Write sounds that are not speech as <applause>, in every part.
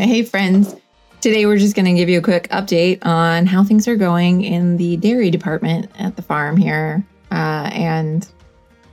<laughs> Hey, friends. Today, we're just going to give you a quick update on how things are going in the dairy department at the farm here. Uh, and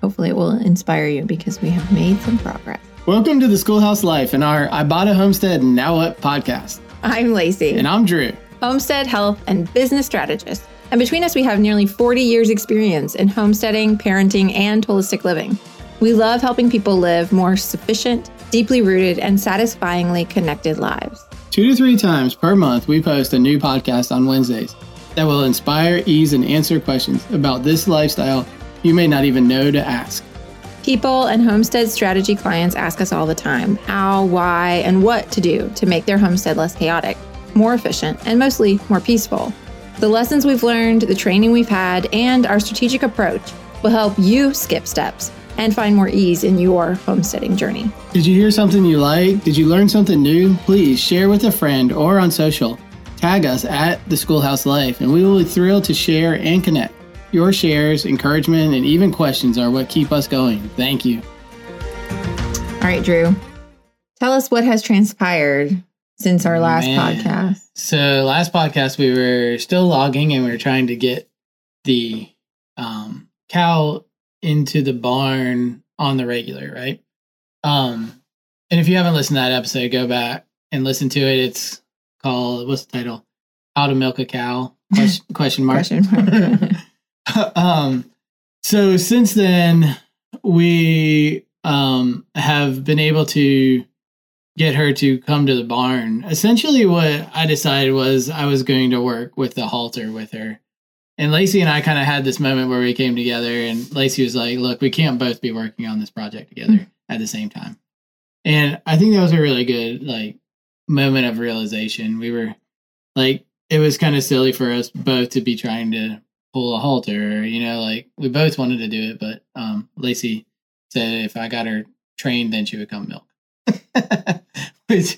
hopefully, it will inspire you because we have made some progress. Welcome to the Schoolhouse Life and our I Bought a Homestead Now What podcast. I'm Lacy, And I'm Drew. homestead, health, and business strategist. And between us, we have nearly 40 years' experience in homesteading, parenting, and holistic living. We love helping people live more sufficient, deeply rooted, and satisfyingly connected lives. Two to three times per month, we post a new podcast on Wednesdays that will inspire, ease, and answer questions about this lifestyle you may not even know to ask. People and homestead strategy clients ask us all the time how, why, and what to do to make their homestead less chaotic, more efficient, and mostly more peaceful. The lessons we've learned, the training we've had, and our strategic approach will help you skip steps and find more ease in your homesteading journey. Did you hear something you like? Did you learn something new? Please share with a friend or on social. Tag us at the Schoolhouse Life, and we will be thrilled to share and connect. Your shares, encouragement, and even questions are what keep us going. Thank you. All right, Drew, tell us what has transpired since our last Man. podcast. So last podcast we were still logging and we were trying to get the um, cow into the barn on the regular, right? Um, and if you haven't listened to that episode, go back and listen to it. It's called what's the title? How to milk a cow? Question, <laughs> question mark. Question mark. <laughs> um, so since then, we um, have been able to get her to come to the barn. Essentially, what I decided was I was going to work with the halter with her. And Lacy and I kind of had this moment where we came together, and Lacy was like, Look, we can't both be working on this project together at the same time. And I think that was a really good, like, moment of realization. We were like, it was kind of silly for us both to be trying to pull a halter, you know, like we both wanted to do it, but um Lacy said if I got her trained, then she would come milk. <laughs> Which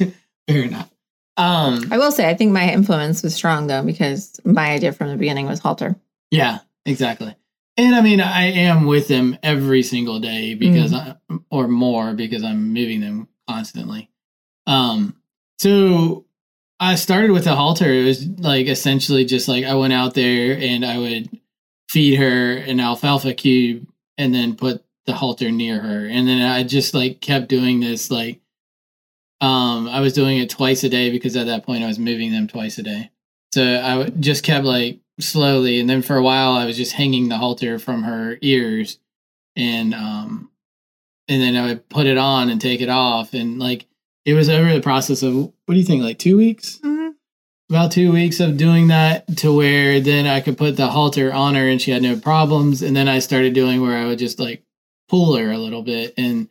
fair enough. Um I will say, I think my influence was strong though, because my idea from the beginning was halter. yeah, exactly. And I mean I am with them every single day because I, or more because I'm moving them constantly. Um so I started with a halter. It was like essentially just like I went out there and I would feed her an alfalfa cube and then put the halter near her. And then I just like kept doing this like um I was doing it twice a day because at that point I was moving them twice a day. So I w- just kept like slowly and then for a while I was just hanging the halter from her ears and um and then I would put it on and take it off and like it was over the process of what do you think like 2 weeks? about two weeks of doing that to where then I could put the halter on her and she had no problems. And then I started doing where I would just like pull her a little bit. And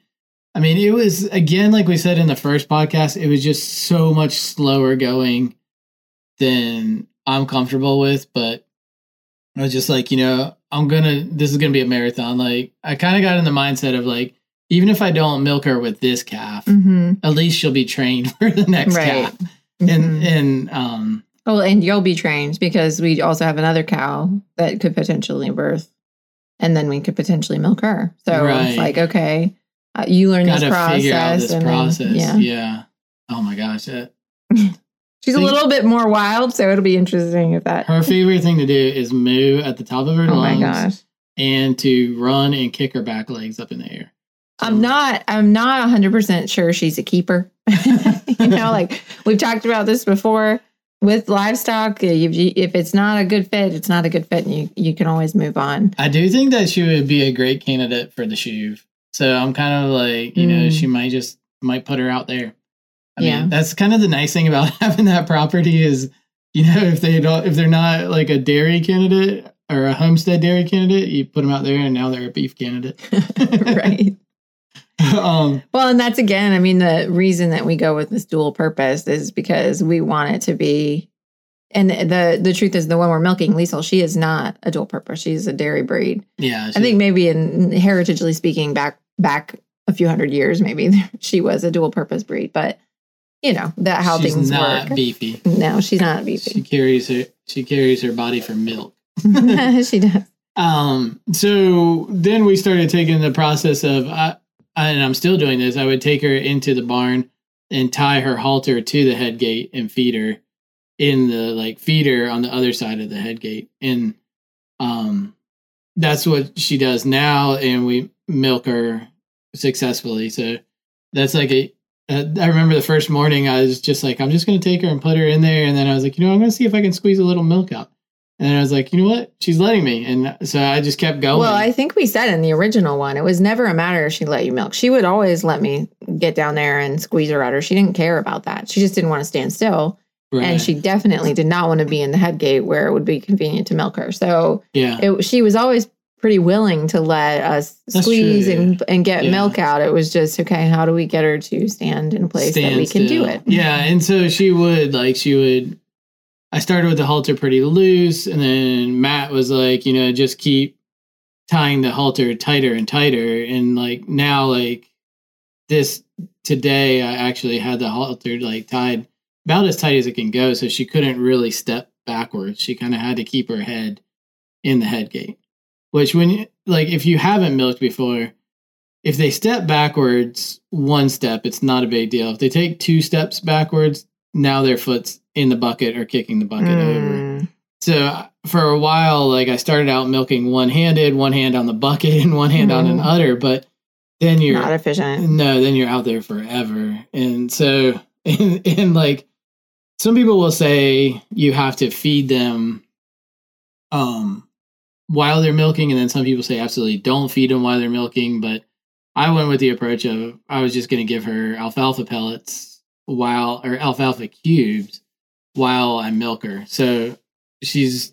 I mean, it was again, like we said in the first podcast, it was just so much slower going than I'm comfortable with. But I was just like, you know, I'm gonna, this is gonna be a marathon. Like, I kind of got in the mindset of like, even if I don't milk her with this calf, Mm-hmm. at least she'll be trained <laughs> for the next Right. calf. And, and, um, well, and you'll be trained because we also have another cow that could potentially birth, and then we could potentially milk her. So Right. it's like, okay, Uh, you learn this process. figure out this and then- process. yeah. yeah. Oh my gosh. That, <laughs> she's a little bit more wild, so it'll be interesting if that. her favorite thing to do is moo at the top of her oh my lungs gosh. and to run and kick her back legs up in the air. I'm not. I'm not 100 percent sure she's a keeper. <laughs> you know, <laughs> like we've talked about this before with livestock. If, you, if it's not a good fit, it's not a good fit, and you you can always move on. I do think that she would be a great candidate for the Shuv. So I'm kind of like, you know, Mm. she might just might put her out there. I Yeah. mean, that's kind of the nice thing about <laughs> having that property is, you know, if they don't, if they're not like a dairy candidate or a homestead dairy candidate, you put them out there and now they're a beef candidate. <laughs> right. <laughs> um, Well, and that's again, I mean, the reason that we go with this dual purpose is because we want it to be. And the the truth is, the one we're milking, Liesel, she is not a dual purpose. She's a dairy breed. yeah. I think maybe in heritagely speaking, back back a few hundred years, maybe <laughs> she was a dual purpose breed. But you know that how she's things not work. beefy. no, she's not beefy. She carries her she carries her body for milk. <laughs> she does. Um, so then we started taking the process of, I, I, and I'm still doing this. I would take her into the barn and tie her halter to the head gate and feed her in the like feeder on the other side of the head gate. And um that's what she does now and we milk her successfully. So that's like a uh, I remember the first morning I was just like I'm just going to take her and put her in there and then I was like, you know, I'm going to see if I can squeeze a little milk out. And I was like, you know what? She's letting me. And so I just kept going. Well, I think we said in the original one, it was never a matter if she let you milk. She would always let me get down there and squeeze her udder. She didn't care about that. She just didn't want to stand still. Right. And she definitely did not want to be in the head gate where it would be convenient to milk her. So yeah, it, she was always pretty willing to let us That's squeeze true, and and get yeah. milk out. It was just okay. How do we get her to stand in a place stand that we can do it? Yeah, and so she would like she would I started with the halter pretty loose, and then Matt was like, you know, just keep tying the halter tighter and tighter. And like now, like this today, I actually had the halter like tied about as tight as it can go, so she couldn't really step backwards. She kind of had to keep her head in the head gate. Which, when you, like, if you haven't milked before, if they step backwards one step, it's not a big deal. If they take two steps backwards, now their foot's in the bucket or kicking the bucket mm. over. So for a while, like I started out milking one handed, one hand on the bucket and one hand mm. on an mm. udder, but then you're not efficient. No, then you're out there forever. And so, <laughs> and, and like some people will say you have to feed them um while they're milking, and then some people say absolutely don't feed them while they're milking. But I went with the approach of I was just going to give her alfalfa pellets while or alfalfa cubes while I milk her. So she's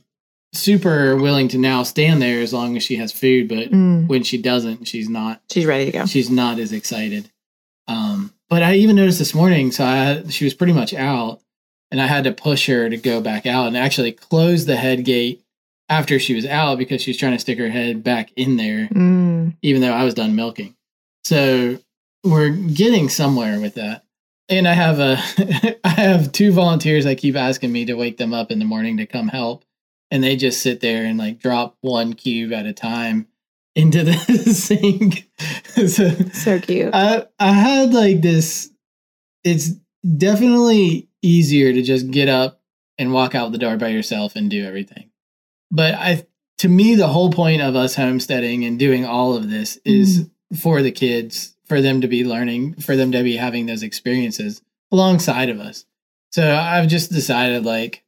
super willing to now stand there as long as she has food, but mm. when she doesn't, she's not. She's ready to go. She's not as excited. Um, but I even noticed this morning, so I she was pretty much out, and I had to push her to go back out and actually close the head gate after she was out because she was trying to stick her head back in there, mm. even though I was done milking. So we're getting somewhere with that and I have a <laughs> I have two volunteers I keep asking me to wake them up in the morning to come help. And they just sit there and like drop one cube at a time into the <laughs> sink. so, so cute. I I had like this it's definitely easier to just get up and walk out the door by yourself and do everything. But I to me the whole point of us homesteading and doing all of this is mm. for the kids for them to be learning, for them to be having those experiences alongside of us. So I've just decided like,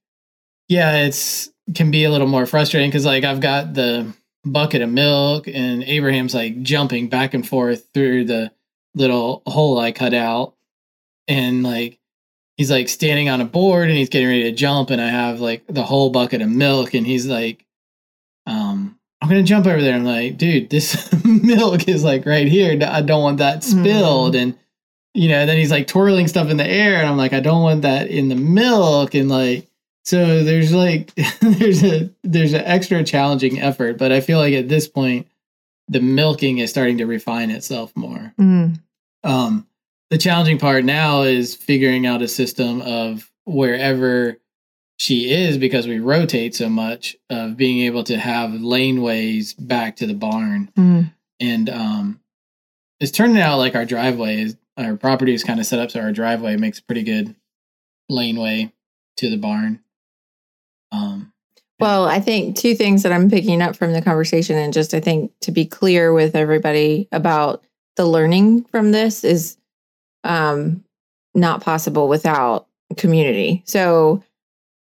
yeah, it's can be a little more frustrating because like I've got the bucket of milk and Abraham's like jumping back and forth through the little hole I cut out. And like he's like standing on a board and he's getting ready to jump and I have like the whole bucket of milk and he's like um I'm gonna jump over there. I'm like, dude, this <laughs> milk is like right here. I don't want that spilled. Mm. And you know, then he's like twirling stuff in the air, and I'm like, I don't want that in the milk. And like, so there's like, <laughs> there's a there's an extra challenging effort. But I feel like at this point, the milking is starting to refine itself more. Mm. Um, the challenging part now is figuring out a system of wherever she is because we rotate so much of being able to have laneways back to the barn. Mm. And um, it's turning out like our driveway is our property is kind of set up so our driveway makes a pretty good laneway to the barn. Um, well, I think two things that I'm picking up from the conversation, and just I think to be clear with everybody about the learning from this is um, not possible without community. So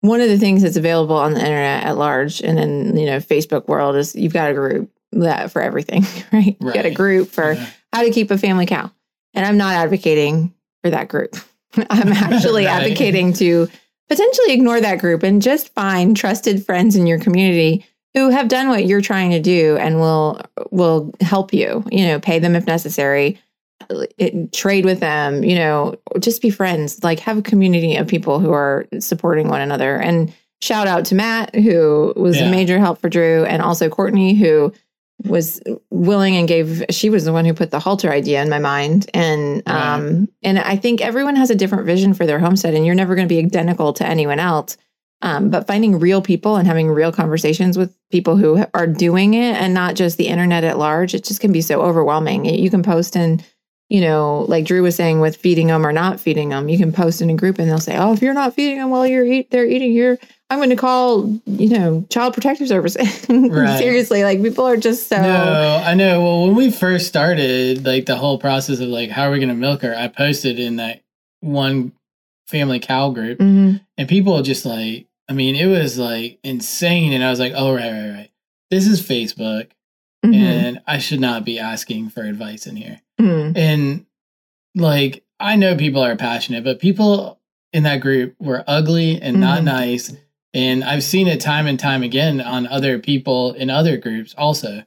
one of the things that's available on the internet at large and in you know Facebook world is you've got a group that for everything, right? <laughs> right. You got a group for yeah. how to keep a family cow. And I'm not advocating for that group. <laughs> I'm actually <laughs> right. advocating to potentially ignore that group and just find trusted friends in your community who have done what you're trying to do and will will help you, you know, pay them if necessary it, trade with them, you know, just be friends, like have a community of people who are supporting one another. And shout out to Matt, who was yeah. a major help for Drew, and also Courtney, who was willing and gave she was the one who put the halter idea in my mind and right. um and i think everyone has a different vision for their homestead and you're never going to be identical to anyone else um, but finding real people and having real conversations with people who are doing it and not just the internet at large it just can be so overwhelming you can post and you know, like Drew was saying with feeding them or not feeding them, you can post in a group and they'll say, "Oh, if you're not feeding them while you're eat, they're eating, you're I'm going to call, you know, Child Protective Service." <laughs> Right. Seriously, like people are just so. No, I know. Well, when we first started, like the whole process of like how are we going to milk her, I posted in that one family cow group, Mhm. and people just like, I mean, it was like insane, and I was like, oh right, right, right. This is Facebook, Mhm. and I should not be asking for advice in here. Mhm. And like, I know people are passionate, but people in that group were ugly and not Mhm. nice. And I've seen it time and time again on other people in other groups also.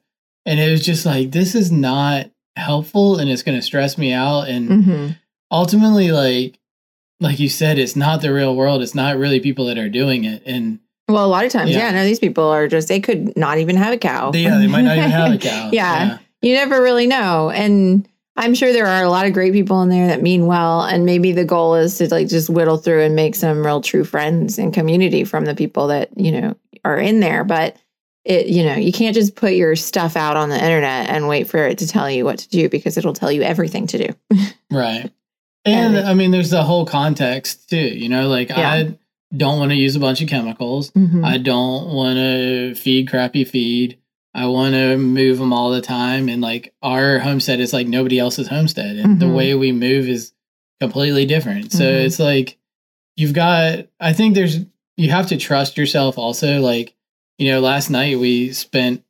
And it was just like, this is not helpful and it's going to stress me out. And Mhm. ultimately, like, like you said, it's not the real world. It's not really people that are doing it. And Well, a lot of times, Yeah. yeah. no, these people are just they could not even have a cow. yeah, they might not even have a <laughs> cow. Yeah. you never really know. And I'm sure there are a lot of great people in there that mean well. And maybe the goal is to like just whittle through and make some real true friends and community from the people that, you know, are in there. But it, you know, you can't just put your stuff out on the internet and wait for it to tell you what to do because it'll tell you everything to do. <laughs> Right. And And- I mean, there's the whole context too. You know, like Yeah. I don't want to use a bunch of chemicals. Mhm. I don't want to feed crappy feed. I want to move them all the time. And like our homestead is like nobody else's homestead. And the Mhm. way we move is completely different. So Mhm. it's like you've got, I think there's, you have to trust yourself also. Like, you know, last night we spent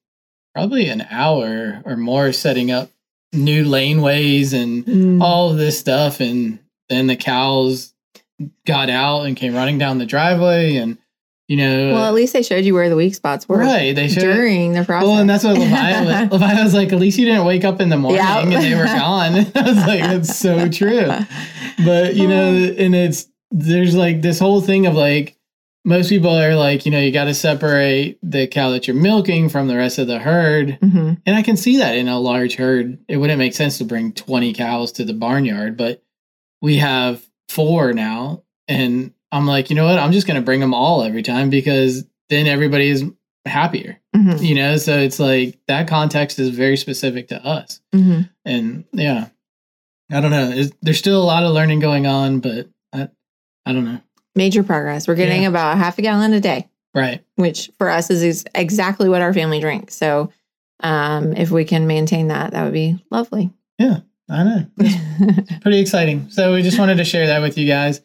probably an hour or more setting up new laneways and Mm. all of this stuff and then the cows got out and came running down the driveway and you know well, at least they showed you where the weak spots were right they should during the process. well and that's what Levi <laughs> was Levi was like at least you didn't wake up in the morning Yeah. and they were gone <laughs> I was like that's so true but you know and it's there's like this whole thing of like most people are like you know you got to separate the cow that you're milking from the rest of the herd Mhm. and I can see that in a large herd, it wouldn't make sense to bring 20 cows to the barnyard, but we have four now. And I'm like, you know what? I'm just going to bring them all every time because then everybody is happier, Mhm. you know? So it's like that context is very specific to us. Mhm. And yeah, I don't know. It's, there's still a lot of learning going on, but I, I don't know. Major progress. We're getting Yeah. about half a gallon a day. Right. which for us is ex- exactly what our family drinks. So um, if we can maintain that, that would be lovely. I know. <laughs> pretty exciting. So we just wanted to share that with you guys.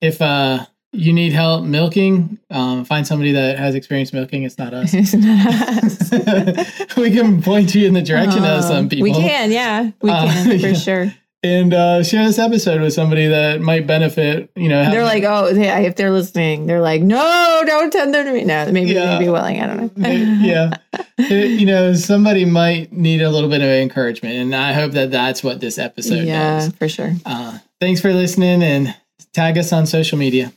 If uh, you need help milking, um, find somebody that has experience milking. It's not us. It's not <laughs> us. we can point you in the direction of some people. We can, yeah, we Uh, can for <laughs> yeah. sure. And uh, share this episode with somebody that might benefit. You know, They're like, oh, yeah, if they're listening, they're like, no, don't send them to me. No, maybe Yeah. they'd be willing. I don't know. yeah, <laughs> It- you know, somebody might need a little bit of encouragement, and I hope that that's what this episode yeah, does. for sure. Uh, thanks for listening, and tag us on social media.